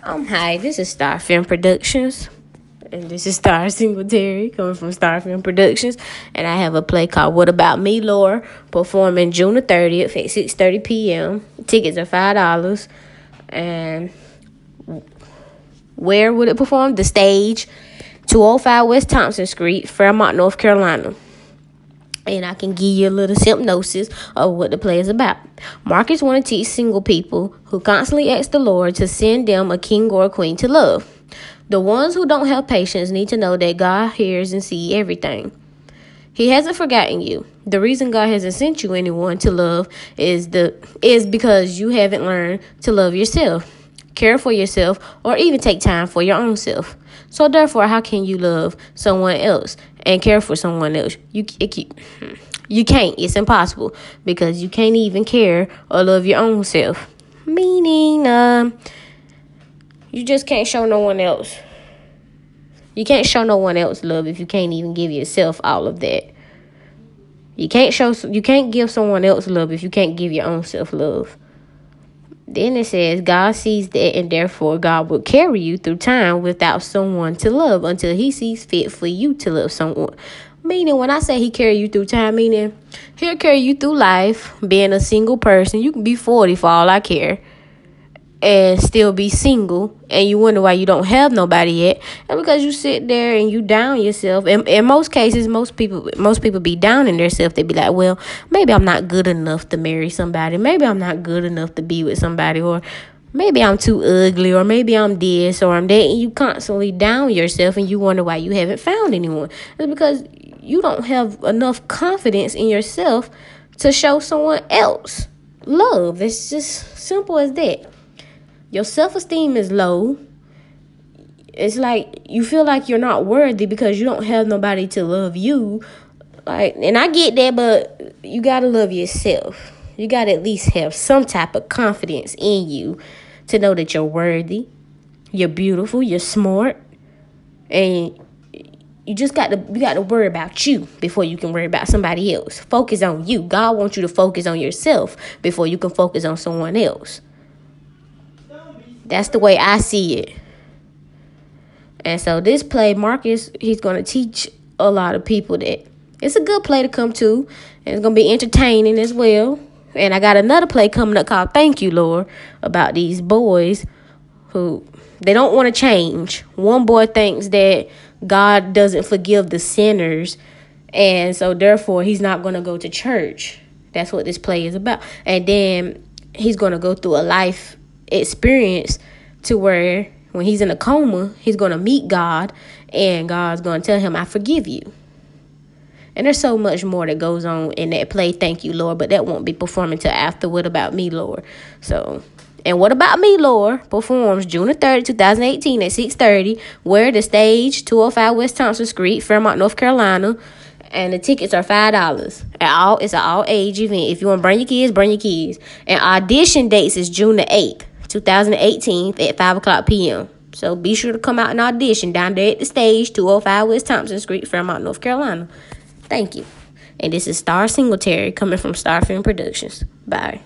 Um, hi, this is Star Film Productions. And this is Star Singletary coming from Star Film Productions. And I have a play called What About Me, Lord, performing June the 30th at 6.30 p.m. Tickets are $5. And where would it perform? The stage, 205 West Thompson Street, Fairmont, North Carolina and I can give you a little synopsis of what the play is about. Marcus want to teach single people who constantly ask the Lord to send them a king or a queen to love. The ones who don't have patience need to know that God hears and sees everything. He hasn't forgotten you. The reason God hasn't sent you anyone to love is the is because you haven't learned to love yourself, care for yourself, or even take time for your own self. So therefore, how can you love someone else and care for someone else? You it, you can't. It's impossible because you can't even care or love your own self. Meaning, um, you just can't show no one else. You can't show no one else love if you can't even give yourself all of that. You can't show you can't give someone else love if you can't give your own self love. Then it says, God sees that, and therefore God will carry you through time without someone to love until He sees fit for you to love someone. Meaning, when I say He carry you through time, meaning He'll carry you through life being a single person. You can be 40 for all I care and still be single and you wonder why you don't have nobody yet and because you sit there and you down yourself and in most cases most people most people be down in themselves. They be like well maybe i'm not good enough to marry somebody. Maybe i'm not good enough to be with somebody or maybe i'm too ugly or maybe i'm this or i'm that. And you constantly down yourself and you wonder why you haven't found anyone. It's because you don't have enough confidence in yourself to show someone else love. It's just simple as that your self esteem is low. It's like you feel like you're not worthy because you don't have nobody to love you. Like, and I get that, but you gotta love yourself. You gotta at least have some type of confidence in you to know that you're worthy, you're beautiful, you're smart, and you just got to you got to worry about you before you can worry about somebody else. Focus on you. God wants you to focus on yourself before you can focus on someone else. That's the way I see it. And so this play, Marcus, he's going to teach a lot of people that it's a good play to come to. And it's going to be entertaining as well. And I got another play coming up called Thank You, Lord, about these boys who they don't want to change. One boy thinks that God doesn't forgive the sinners. And so therefore he's not going to go to church. That's what this play is about. And then he's going to go through a life experience to where when he's in a coma, he's going to meet God and God's going to tell him, I forgive you. And there's so much more that goes on in that play, Thank You, Lord, but that won't be performing till after What About Me, Lord. So, and What About Me, Lord performs June 3rd, 2018 at 6.30, where the stage, 205 West Thompson Street, Fairmont, North Carolina and the tickets are five dollars. At all, it's an all age event. If you want to bring your kids, bring your kids. And audition dates is June the eighth. 2018 at 5 o'clock p.m. So be sure to come out and audition down there at the stage, 205 West Thompson Street, Fairmont, North Carolina. Thank you. And this is Star Singletary coming from Star Film Productions. Bye.